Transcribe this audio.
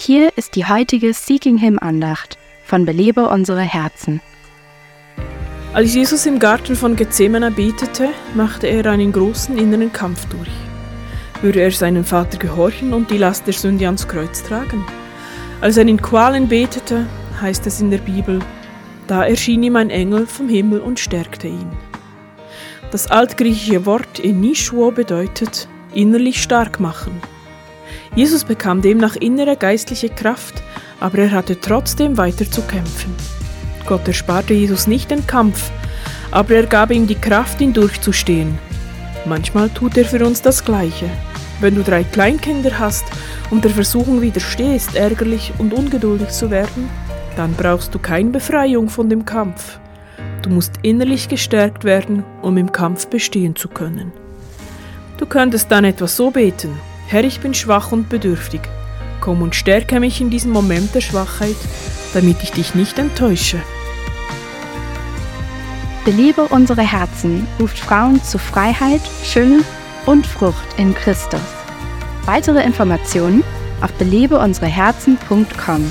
Hier ist die heutige Seeking Him Andacht von Belebe unsere Herzen. Als Jesus im Garten von Gethsemane betete, machte er einen großen inneren Kampf durch. Würde er seinem Vater gehorchen und die Last der Sünde ans Kreuz tragen? Als er in Qualen betete, heißt es in der Bibel, da erschien ihm ein Engel vom Himmel und stärkte ihn. Das altgriechische Wort Enishuo bedeutet innerlich stark machen. Jesus bekam demnach innere geistliche Kraft, aber er hatte trotzdem weiter zu kämpfen. Gott ersparte Jesus nicht den Kampf, aber er gab ihm die Kraft, ihn durchzustehen. Manchmal tut er für uns das Gleiche. Wenn du drei Kleinkinder hast und der Versuchung widerstehst, ärgerlich und ungeduldig zu werden, dann brauchst du keine Befreiung von dem Kampf. Du musst innerlich gestärkt werden, um im Kampf bestehen zu können. Du könntest dann etwas so beten. Herr, ich bin schwach und bedürftig. Komm und stärke mich in diesem Moment der Schwachheit, damit ich dich nicht enttäusche. Belebe unsere Herzen ruft Frauen zu Freiheit, Fülle und Frucht in Christus. Weitere Informationen auf belebeunsereherzen.com.